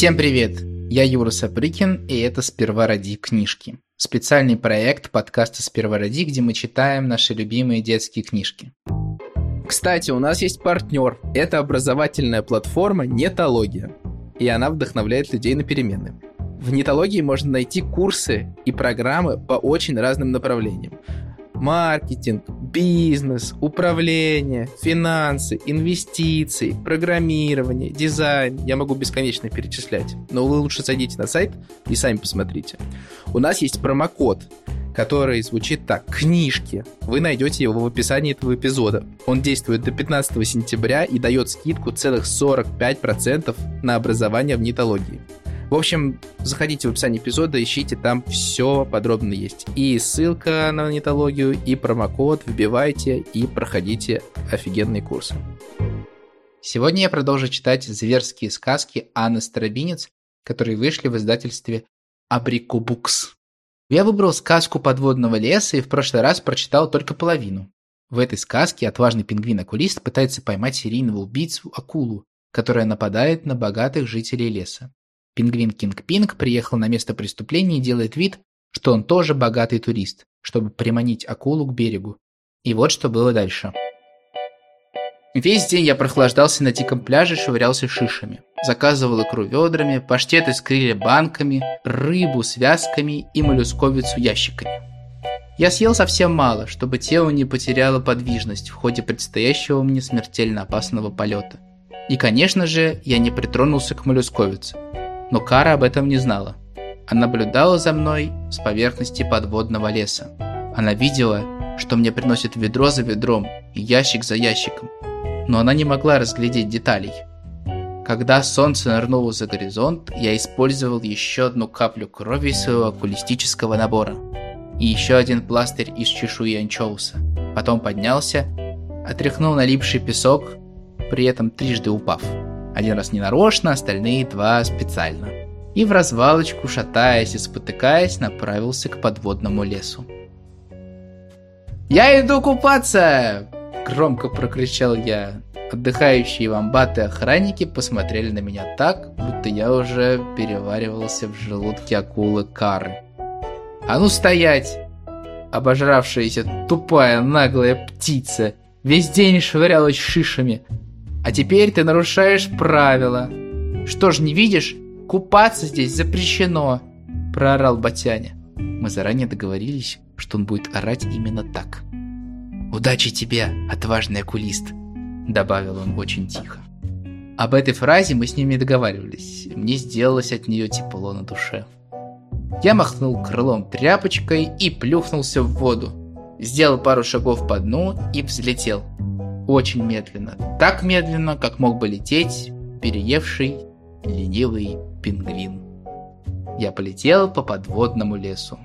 Всем привет! Я Юра Сапрыкин, и это «Сперва ради книжки». Специальный проект подкаста «Сперва ради», где мы читаем наши любимые детские книжки. Кстати, у нас есть партнер. Это образовательная платформа «Нетология». И она вдохновляет людей на перемены. В нетологии можно найти курсы и программы по очень разным направлениям маркетинг, бизнес, управление, финансы, инвестиции, программирование, дизайн. Я могу бесконечно перечислять. Но вы лучше зайдите на сайт и сами посмотрите. У нас есть промокод, который звучит так. Книжки. Вы найдете его в описании этого эпизода. Он действует до 15 сентября и дает скидку целых 45% на образование в нетологии. В общем, заходите в описание эпизода, ищите, там все подробно есть. И ссылка на нетологию, и промокод вбивайте и проходите офигенные курсы. Сегодня я продолжу читать зверские сказки Анны Старобинец, которые вышли в издательстве Абрикобукс. Я выбрал сказку подводного леса и в прошлый раз прочитал только половину. В этой сказке отважный пингвин-окулист пытается поймать серийного убийцу акулу, которая нападает на богатых жителей леса. Пингвин Кинг Пинг приехал на место преступления и делает вид, что он тоже богатый турист, чтобы приманить акулу к берегу. И вот что было дальше. Весь день я прохлаждался на диком пляже и швырялся шишами. Заказывал икру ведрами, паштеты крылья банками, рыбу связками и моллюсковицу ящиками. Я съел совсем мало, чтобы тело не потеряло подвижность в ходе предстоящего мне смертельно опасного полета. И, конечно же, я не притронулся к моллюсковице – но Кара об этом не знала. Она наблюдала за мной с поверхности подводного леса. Она видела, что мне приносят ведро за ведром и ящик за ящиком, но она не могла разглядеть деталей. Когда солнце нырнуло за горизонт, я использовал еще одну каплю крови своего окулистического набора и еще один пластырь из чешуи анчоуса. Потом поднялся, отряхнул налипший песок, при этом трижды упав. Один раз ненарочно, остальные два специально. И в развалочку, шатаясь и спотыкаясь, направился к подводному лесу. «Я иду купаться!» – громко прокричал я. Отдыхающие вамбаты охранники посмотрели на меня так, будто я уже переваривался в желудке акулы Кары. «А ну стоять!» Обожравшаяся тупая наглая птица весь день швырялась шишами, а теперь ты нарушаешь правила. Что ж, не видишь? Купаться здесь запрещено, проорал Батяня. Мы заранее договорились, что он будет орать именно так. «Удачи тебе, отважный окулист!» Добавил он очень тихо. Об этой фразе мы с ними договаривались. Мне сделалось от нее тепло на душе. Я махнул крылом тряпочкой и плюхнулся в воду. Сделал пару шагов по дну и взлетел очень медленно. Так медленно, как мог бы лететь переевший ленивый пингвин. Я полетел по подводному лесу.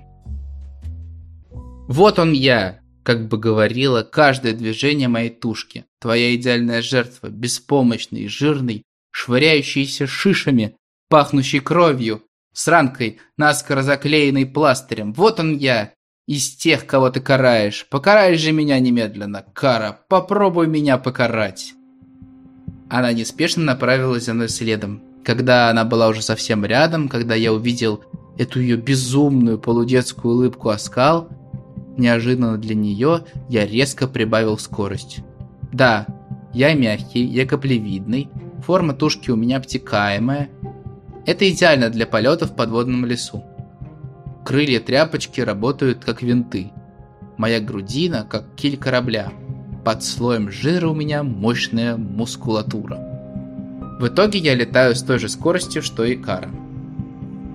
Вот он я, как бы говорила каждое движение моей тушки. Твоя идеальная жертва, беспомощный, жирный, швыряющийся шишами, пахнущий кровью, с ранкой, наскоро заклеенной пластырем. Вот он я, из тех, кого ты караешь. Покарай же меня немедленно, Кара, попробуй меня покарать. Она неспешно направилась за мной следом. Когда она была уже совсем рядом, когда я увидел эту ее безумную полудетскую улыбку оскал, неожиданно для нее я резко прибавил скорость. Да, я мягкий, я каплевидный, форма тушки у меня обтекаемая. Это идеально для полета в подводном лесу. Крылья тряпочки работают как винты. Моя грудина как киль корабля. Под слоем жира у меня мощная мускулатура. В итоге я летаю с той же скоростью, что и Кара.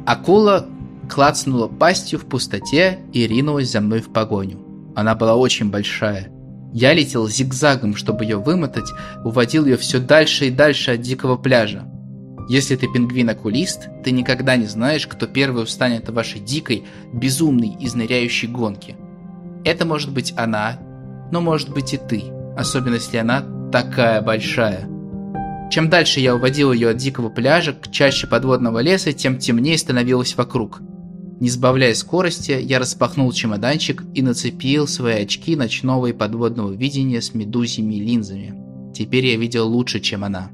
Акула клацнула пастью в пустоте и ринулась за мной в погоню. Она была очень большая. Я летел зигзагом, чтобы ее вымотать, уводил ее все дальше и дальше от дикого пляжа. Если ты пингвин-окулист, ты никогда не знаешь, кто первый устанет в вашей дикой, безумной, изныряющей гонке. Это может быть она, но может быть и ты, особенно если она такая большая. Чем дальше я уводил ее от дикого пляжа к чаще подводного леса, тем темнее становилось вокруг. Не сбавляя скорости, я распахнул чемоданчик и нацепил свои очки ночного и подводного видения с медузьими линзами. Теперь я видел лучше, чем она.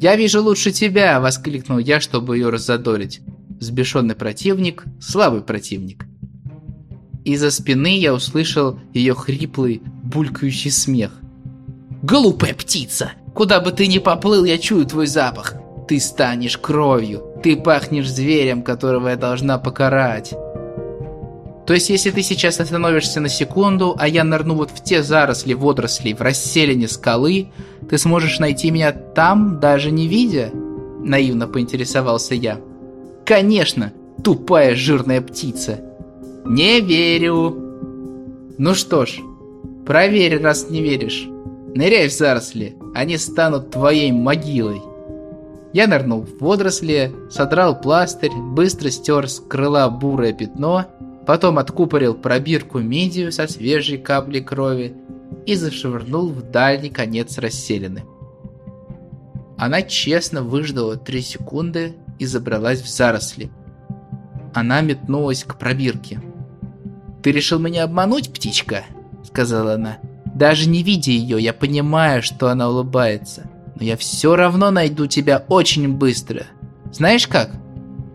«Я вижу лучше тебя!» – воскликнул я, чтобы ее раззадорить. Сбешенный противник – слабый противник. Из-за спины я услышал ее хриплый, булькающий смех. «Глупая птица! Куда бы ты ни поплыл, я чую твой запах! Ты станешь кровью! Ты пахнешь зверем, которого я должна покарать!» То есть, если ты сейчас остановишься на секунду, а я нырну вот в те заросли водорослей в расселине скалы, ты сможешь найти меня там, даже не видя?» Наивно поинтересовался я. «Конечно, тупая жирная птица!» «Не верю!» «Ну что ж, проверь, раз не веришь. Ныряй в заросли, они станут твоей могилой!» Я нырнул в водоросли, содрал пластырь, быстро стер с крыла бурое пятно – Потом откупорил пробирку мидию со свежей каплей крови и зашвырнул в дальний конец расселены. Она честно выждала три секунды и забралась в заросли. Она метнулась к пробирке. «Ты решил меня обмануть, птичка?» — сказала она. «Даже не видя ее, я понимаю, что она улыбается. Но я все равно найду тебя очень быстро. Знаешь как?»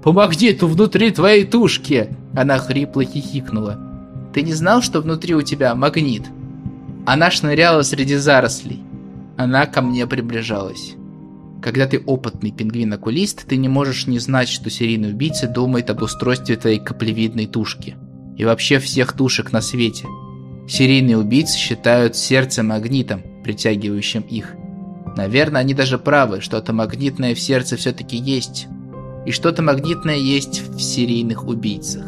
«По магниту внутри твоей тушки!» Она хрипло хихикнула. «Ты не знал, что внутри у тебя магнит?» Она шныряла среди зарослей. Она ко мне приближалась. Когда ты опытный пингвин-окулист, ты не можешь не знать, что серийный убийца думает об устройстве твоей каплевидной тушки. И вообще всех тушек на свете. Серийные убийцы считают сердце магнитом, притягивающим их. Наверное, они даже правы, что-то магнитное в сердце все-таки есть. И что-то магнитное есть в серийных убийцах.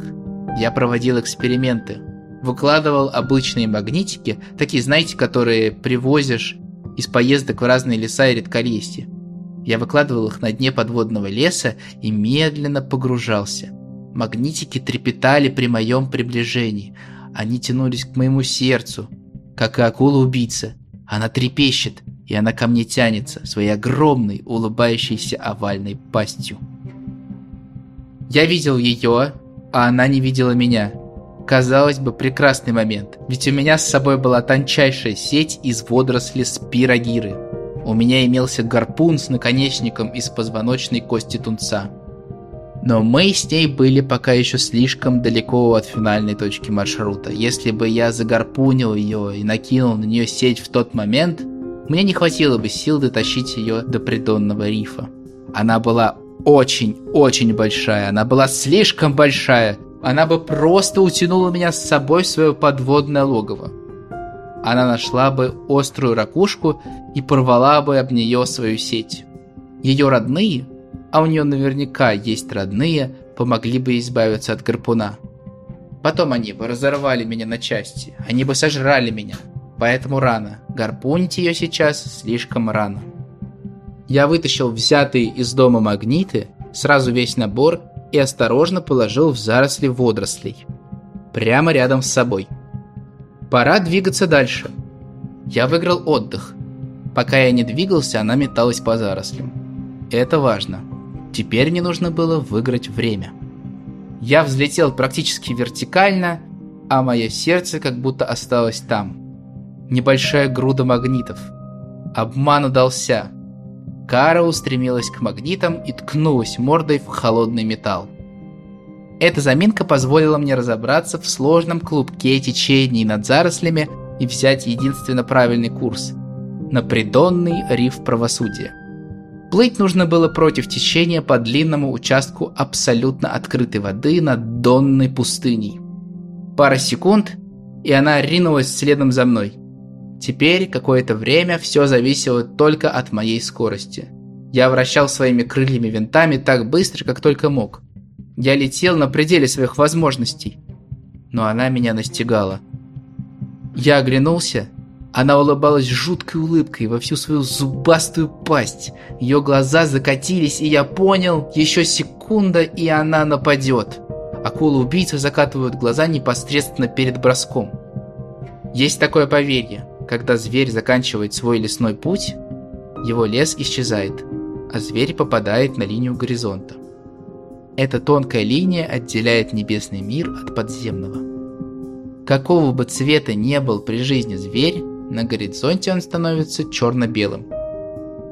Я проводил эксперименты. Выкладывал обычные магнитики, такие, знаете, которые привозишь из поездок в разные леса и редколесья. Я выкладывал их на дне подводного леса и медленно погружался. Магнитики трепетали при моем приближении. Они тянулись к моему сердцу, как и акула-убийца. Она трепещет, и она ко мне тянется своей огромной, улыбающейся овальной пастью. Я видел ее, а она не видела меня. Казалось бы, прекрасный момент, ведь у меня с собой была тончайшая сеть из водорослей спирогиры. У меня имелся гарпун с наконечником из позвоночной кости тунца. Но мы с ней были пока еще слишком далеко от финальной точки маршрута. Если бы я загарпунил ее и накинул на нее сеть в тот момент, мне не хватило бы сил дотащить ее до придонного рифа. Она была очень-очень большая. Она была слишком большая. Она бы просто утянула меня с собой в свое подводное логово. Она нашла бы острую ракушку и порвала бы об нее свою сеть. Ее родные, а у нее наверняка есть родные, помогли бы избавиться от гарпуна. Потом они бы разорвали меня на части, они бы сожрали меня. Поэтому рано. Гарпунить ее сейчас слишком рано. Я вытащил взятые из дома магниты, сразу весь набор и осторожно положил в заросли водорослей. Прямо рядом с собой. Пора двигаться дальше. Я выиграл отдых. Пока я не двигался, она металась по зарослям. Это важно. Теперь мне нужно было выиграть время. Я взлетел практически вертикально, а мое сердце как будто осталось там. Небольшая груда магнитов. Обман удался. Кара устремилась к магнитам и ткнулась мордой в холодный металл. Эта заминка позволила мне разобраться в сложном клубке течений над зарослями и взять единственно правильный курс – на придонный риф правосудия. Плыть нужно было против течения по длинному участку абсолютно открытой воды над донной пустыней. Пара секунд, и она ринулась следом за мной – Теперь какое-то время все зависело только от моей скорости. Я вращал своими крыльями винтами так быстро, как только мог. Я летел на пределе своих возможностей. Но она меня настигала. Я оглянулся. Она улыбалась жуткой улыбкой во всю свою зубастую пасть. Ее глаза закатились, и я понял, еще секунда, и она нападет. Акулы-убийцы закатывают глаза непосредственно перед броском. Есть такое поверье. Когда зверь заканчивает свой лесной путь, его лес исчезает, а зверь попадает на линию горизонта. Эта тонкая линия отделяет небесный мир от подземного. Какого бы цвета не был при жизни зверь, на горизонте он становится черно-белым.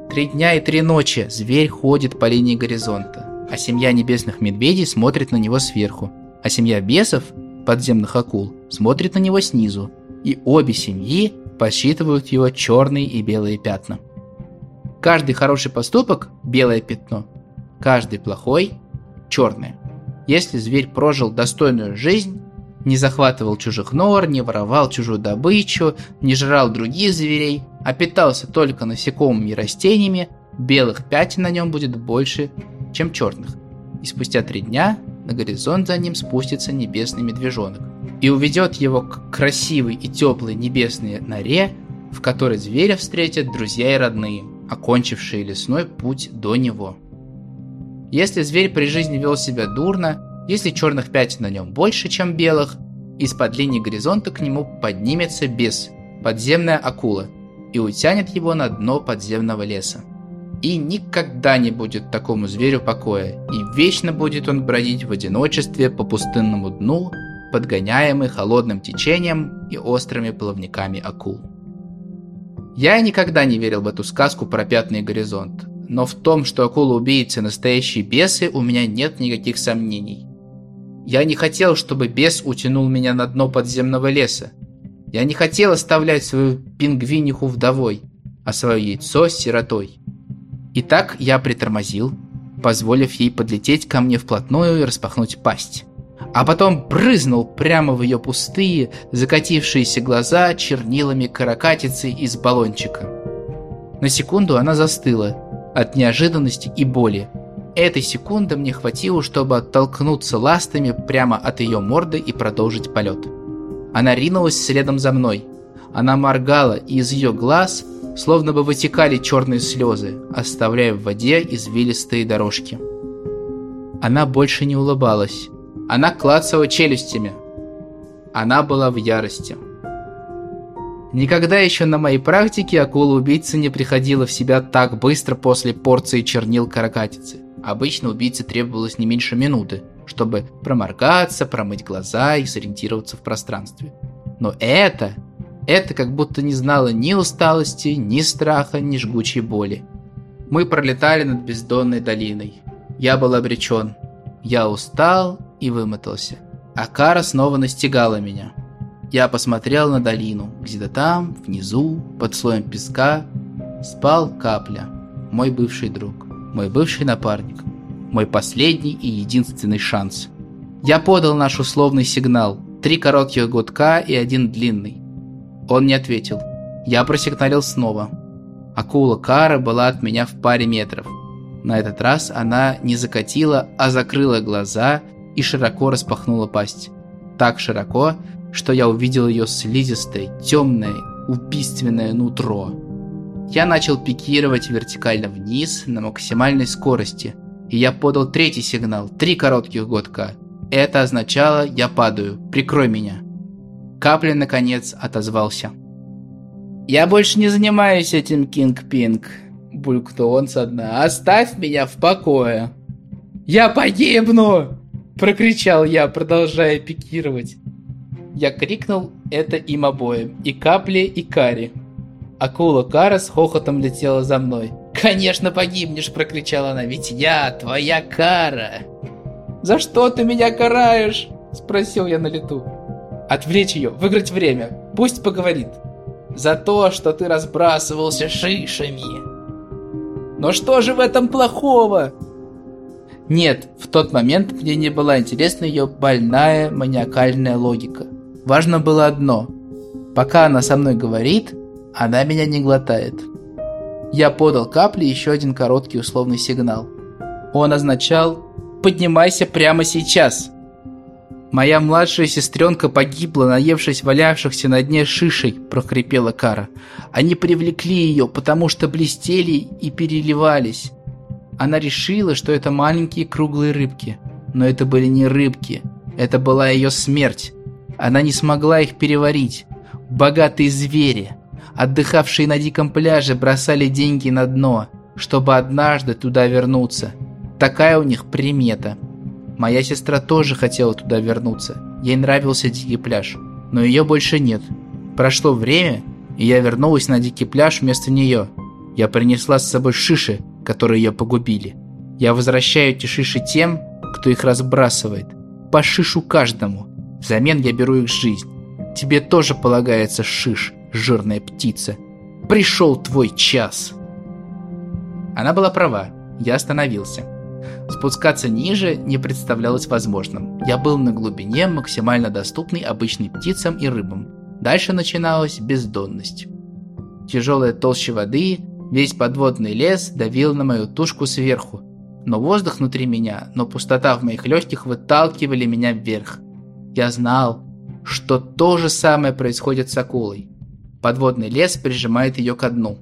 Три дня и три ночи зверь ходит по линии горизонта, а семья небесных медведей смотрит на него сверху, а семья бесов, подземных акул, смотрит на него снизу, и обе семьи посчитывают его черные и белые пятна. Каждый хороший поступок – белое пятно, каждый плохой – черное. Если зверь прожил достойную жизнь, не захватывал чужих нор, не воровал чужую добычу, не жрал других зверей, а питался только насекомыми и растениями, белых пятен на нем будет больше, чем черных. И спустя три дня на горизонт за ним спустится небесный медвежонок и уведет его к красивой и теплой небесной норе, в которой зверя встретят друзья и родные, окончившие лесной путь до него. Если зверь при жизни вел себя дурно, если черных пятен на нем больше, чем белых, из-под линии горизонта к нему поднимется бес, подземная акула, и утянет его на дно подземного леса. И никогда не будет такому зверю покоя, и вечно будет он бродить в одиночестве по пустынному дну, подгоняемый холодным течением и острыми плавниками акул. Я никогда не верил в эту сказку про пятный горизонт, но в том, что акулы-убийцы настоящие бесы, у меня нет никаких сомнений. Я не хотел, чтобы бес утянул меня на дно подземного леса. Я не хотел оставлять свою пингвиниху вдовой, а свое яйцо сиротой. Итак, я притормозил, позволив ей подлететь ко мне вплотную и распахнуть пасть. А потом брызнул прямо в ее пустые, закатившиеся глаза чернилами каракатицы из баллончика. На секунду она застыла, от неожиданности и боли. Этой секунды мне хватило, чтобы оттолкнуться ластами прямо от ее морды и продолжить полет. Она ринулась следом за мной. Она моргала, и из ее глаз словно бы вытекали черные слезы, оставляя в воде извилистые дорожки. Она больше не улыбалась. Она клацала челюстями. Она была в ярости. Никогда еще на моей практике акула-убийца не приходила в себя так быстро после порции чернил каракатицы. Обычно убийце требовалось не меньше минуты, чтобы проморгаться, промыть глаза и сориентироваться в пространстве. Но это, это как будто не знало ни усталости, ни страха, ни жгучей боли. Мы пролетали над бездонной долиной. Я был обречен. Я устал и вымотался. А кара снова настигала меня. Я посмотрел на долину. Где-то там, внизу, под слоем песка, спал Капля, мой бывший друг, мой бывший напарник, мой последний и единственный шанс. Я подал наш условный сигнал. Три коротких гудка и один длинный. Он не ответил. Я просигналил снова. Акула Кара была от меня в паре метров. На этот раз она не закатила, а закрыла глаза и широко распахнула пасть. Так широко, что я увидел ее слизистое, темное, убийственное нутро. Я начал пикировать вертикально вниз на максимальной скорости, и я подал третий сигнал, три коротких годка. Это означало «я падаю, прикрой меня». Капля, наконец, отозвался. «Я больше не занимаюсь этим, Кинг-Пинг», — булькнул он со дна. «Оставь меня в покое». «Я погибну!» — прокричал я, продолжая пикировать. Я крикнул это им обоим, и Капле, и Кари. Акула Кара с хохотом летела за мной. «Конечно погибнешь!» – прокричала она. «Ведь я твоя Кара!» «За что ты меня караешь?» – спросил я на лету. «Отвлечь ее, выиграть время, пусть поговорит!» «За то, что ты разбрасывался шишами!» «Но что же в этом плохого?» Нет, в тот момент мне не была интересна ее больная маниакальная логика. Важно было одно. Пока она со мной говорит, она меня не глотает. Я подал капле еще один короткий условный сигнал. Он означал «Поднимайся прямо сейчас!» «Моя младшая сестренка погибла, наевшись валявшихся на дне шишей», – прохрипела Кара. «Они привлекли ее, потому что блестели и переливались. Она решила, что это маленькие круглые рыбки. Но это были не рыбки. Это была ее смерть. Она не смогла их переварить. Богатые звери, отдыхавшие на диком пляже, бросали деньги на дно, чтобы однажды туда вернуться. Такая у них примета. Моя сестра тоже хотела туда вернуться. Ей нравился дикий пляж. Но ее больше нет. Прошло время, и я вернулась на дикий пляж вместо нее. Я принесла с собой шиши, которые ее погубили. Я возвращаю эти шиши тем, кто их разбрасывает. По шишу каждому. Взамен я беру их жизнь. Тебе тоже полагается шиш, жирная птица. Пришел твой час. Она была права. Я остановился. Спускаться ниже не представлялось возможным. Я был на глубине, максимально доступной обычным птицам и рыбам. Дальше начиналась бездонность. Тяжелая толща воды, весь подводный лес давил на мою тушку сверху. Но воздух внутри меня, но пустота в моих легких выталкивали меня вверх. Я знал, что то же самое происходит с акулой. Подводный лес прижимает ее ко дну.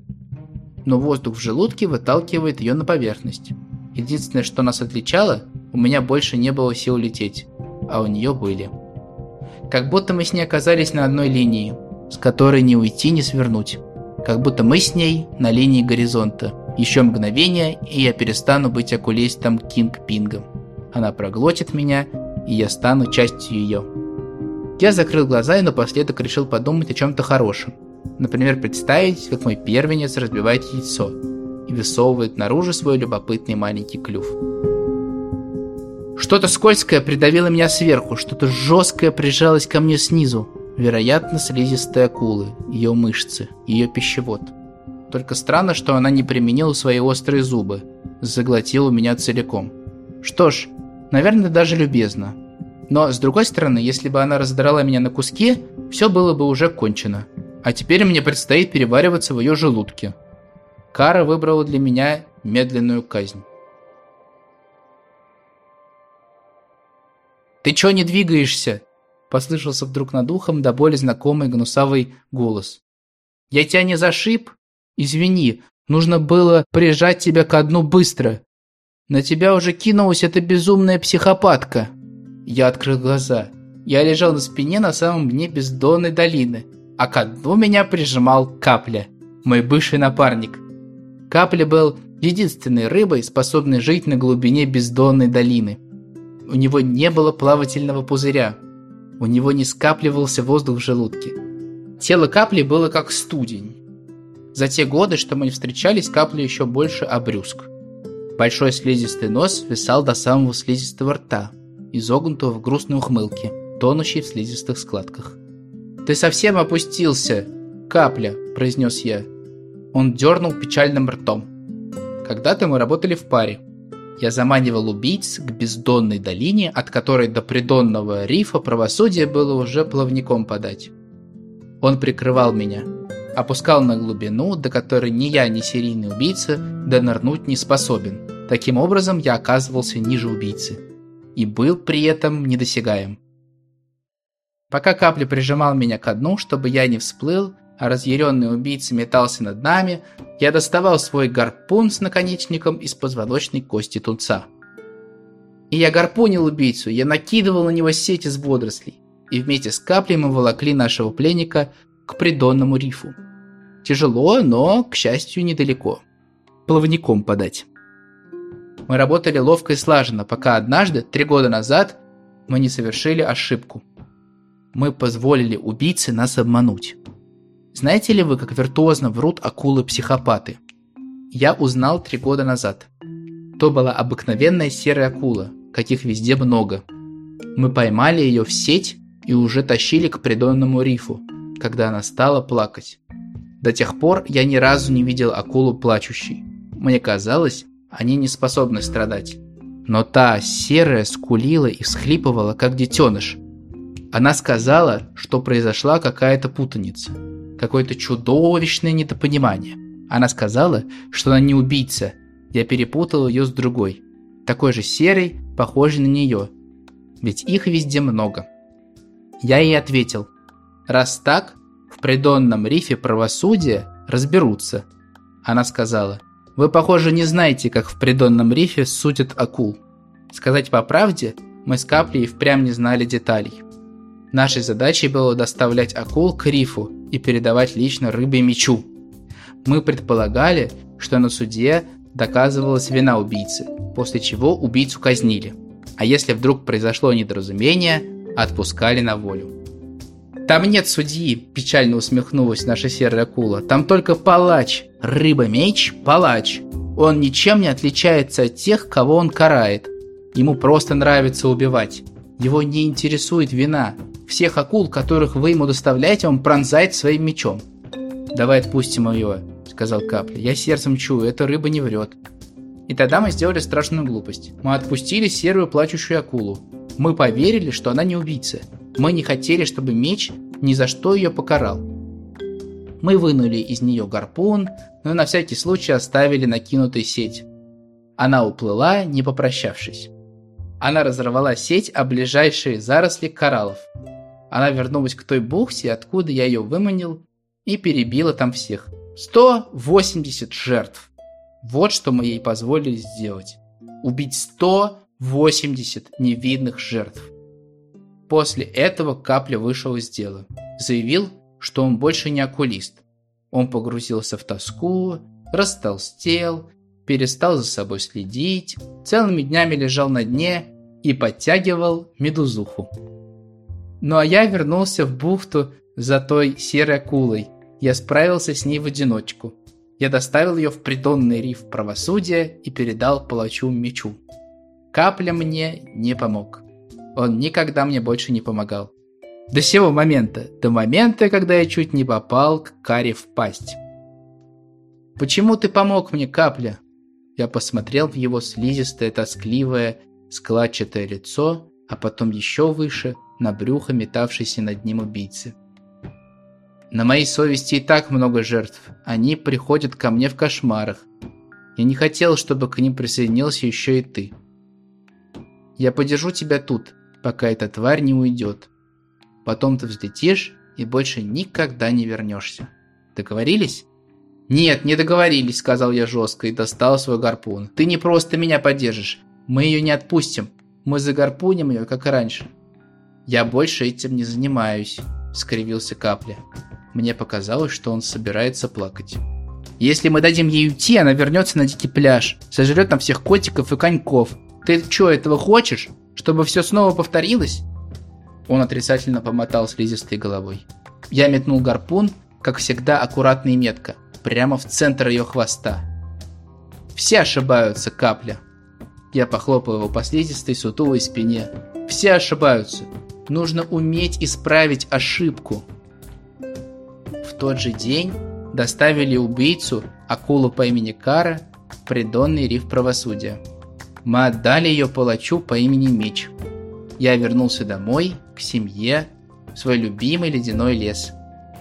Но воздух в желудке выталкивает ее на поверхность. Единственное, что нас отличало, у меня больше не было сил лететь, а у нее были. Как будто мы с ней оказались на одной линии, с которой не уйти, не свернуть. Как будто мы с ней на линии горизонта. Еще мгновение, и я перестану быть окулистом Кинг-Пингом. Она проглотит меня, и я стану частью ее. Я закрыл глаза и напоследок решил подумать о чем-то хорошем. Например, представить, как мой первенец разбивает яйцо – и высовывает наружу свой любопытный маленький клюв. Что-то скользкое придавило меня сверху, что-то жесткое прижалось ко мне снизу. Вероятно, слизистые акулы, ее мышцы, ее пищевод. Только странно, что она не применила свои острые зубы, заглотила меня целиком. Что ж, наверное, даже любезно. Но, с другой стороны, если бы она раздрала меня на куски, все было бы уже кончено. А теперь мне предстоит перевариваться в ее желудке. Кара выбрала для меня медленную казнь. «Ты чё не двигаешься?» Послышался вдруг над ухом до боли знакомый гнусавый голос. «Я тебя не зашиб? Извини, нужно было прижать тебя ко дну быстро. На тебя уже кинулась эта безумная психопатка». Я открыл глаза. Я лежал на спине на самом дне бездонной долины, а ко дну меня прижимал Капля, мой бывший напарник. Капля был единственной рыбой, способной жить на глубине бездонной долины. У него не было плавательного пузыря. У него не скапливался воздух в желудке. Тело капли было как студень. За те годы, что мы не встречались, капля еще больше обрюзг. Большой слизистый нос свисал до самого слизистого рта, изогнутого в грустной ухмылке, тонущей в слизистых складках. «Ты совсем опустился, капля», – произнес я. Он дернул печальным ртом. Когда-то мы работали в паре. Я заманивал убийц к бездонной долине, от которой до придонного рифа правосудие было уже плавником подать. Он прикрывал меня, опускал на глубину, до которой ни я, ни серийный убийца донырнуть не способен. Таким образом, я оказывался ниже убийцы. И был при этом недосягаем. Пока капля прижимал меня ко дну, чтобы я не всплыл, а разъяренный убийца метался над нами, я доставал свой гарпун с наконечником из позвоночной кости тунца. И я гарпунил убийцу, я накидывал на него сеть из водорослей, и вместе с каплей мы волокли нашего пленника к придонному рифу. Тяжело, но, к счастью, недалеко. Плавником подать. Мы работали ловко и слаженно, пока однажды, три года назад, мы не совершили ошибку. Мы позволили убийце нас обмануть. Знаете ли вы, как виртуозно врут акулы-психопаты? Я узнал три года назад. То была обыкновенная серая акула, каких везде много. Мы поймали ее в сеть и уже тащили к придонному рифу, когда она стала плакать. До тех пор я ни разу не видел акулу плачущей. Мне казалось, они не способны страдать. Но та серая скулила и всхлипывала, как детеныш. Она сказала, что произошла какая-то путаница какое-то чудовищное недопонимание. Она сказала, что она не убийца. Я перепутал ее с другой. Такой же серой, похожей на нее. Ведь их везде много. Я ей ответил. Раз так, в придонном рифе правосудия разберутся. Она сказала. Вы, похоже, не знаете, как в придонном рифе судят акул. Сказать по правде, мы с Каплей впрямь не знали деталей. Нашей задачей было доставлять акул к рифу и передавать лично рыбе мечу. Мы предполагали, что на суде доказывалась вина убийцы, после чего убийцу казнили. А если вдруг произошло недоразумение, отпускали на волю. Там нет судьи, печально усмехнулась наша серая акула. Там только палач. Рыба-меч – палач. Он ничем не отличается от тех, кого он карает. Ему просто нравится убивать. Его не интересует вина. Всех акул, которых вы ему доставляете, он пронзает своим мечом. «Давай отпустим его», — сказал Капля. «Я сердцем чую, эта рыба не врет». И тогда мы сделали страшную глупость. Мы отпустили серую плачущую акулу. Мы поверили, что она не убийца. Мы не хотели, чтобы меч ни за что ее покарал. Мы вынули из нее гарпун, но на всякий случай оставили накинутой сеть. Она уплыла, не попрощавшись. Она разорвала сеть о ближайшие заросли кораллов. Она вернулась к той бухте, откуда я ее выманил, и перебила там всех. 180 жертв. Вот что мы ей позволили сделать. Убить 180 невинных жертв. После этого Капля вышел из дела. Заявил, что он больше не окулист. Он погрузился в тоску, растолстел, перестал за собой следить, целыми днями лежал на дне и подтягивал медузуху. Ну а я вернулся в бухту за той серой акулой. Я справился с ней в одиночку. Я доставил ее в придонный риф правосудия и передал палачу мечу. Капля мне не помог. Он никогда мне больше не помогал. До сего момента, до момента, когда я чуть не попал к Каре в пасть. «Почему ты помог мне, Капля?» Я посмотрел в его слизистое, тоскливое, складчатое лицо, а потом еще выше, на брюхо метавшейся над ним убийцы. На моей совести и так много жертв. Они приходят ко мне в кошмарах. Я не хотел, чтобы к ним присоединился еще и ты. Я подержу тебя тут, пока эта тварь не уйдет. Потом ты взлетишь и больше никогда не вернешься. Договорились? «Нет, не договорились», — сказал я жестко и достал свой гарпун. «Ты не просто меня поддержишь. Мы ее не отпустим. Мы загарпуним ее, как и раньше». «Я больше этим не занимаюсь», — скривился Капля. Мне показалось, что он собирается плакать. «Если мы дадим ей уйти, она вернется на дикий пляж, сожрет там всех котиков и коньков. Ты что, этого хочешь? Чтобы все снова повторилось?» Он отрицательно помотал слизистой головой. Я метнул гарпун, как всегда аккуратно и метко, прямо в центр ее хвоста. Все ошибаются, капля. Я похлопал его по слизистой сутулой спине. Все ошибаются. Нужно уметь исправить ошибку. В тот же день доставили убийцу, акулу по имени Кара, в придонный риф правосудия. Мы отдали ее палачу по имени Меч. Я вернулся домой, к семье, в свой любимый ледяной лес.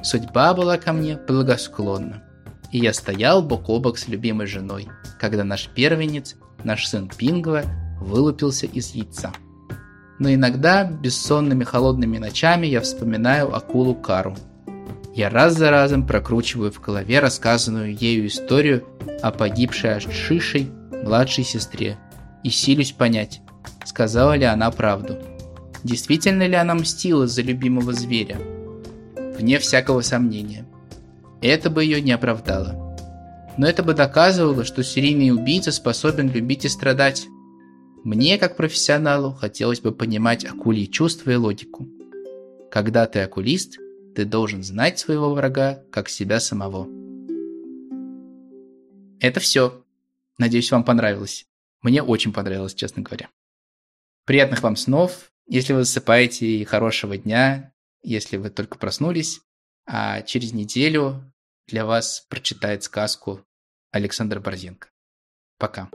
Судьба была ко мне благосклонна. И я стоял бок о бок с любимой женой, когда наш первенец, наш сын Пингва, вылупился из яйца. Но иногда бессонными холодными ночами я вспоминаю акулу Кару. Я раз за разом прокручиваю в голове рассказанную ею историю о погибшей Ашишей младшей сестре и силюсь понять, сказала ли она правду. Действительно ли она мстила за любимого зверя? Вне всякого сомнения. Это бы ее не оправдало. Но это бы доказывало, что серийный убийца способен любить и страдать. Мне, как профессионалу, хотелось бы понимать акульи чувства и логику. Когда ты окулист, ты должен знать своего врага, как себя самого. Это все. Надеюсь, вам понравилось. Мне очень понравилось, честно говоря. Приятных вам снов, если вы засыпаете, и хорошего дня, если вы только проснулись. А через неделю для вас прочитает сказку Александр Борзенко. Пока.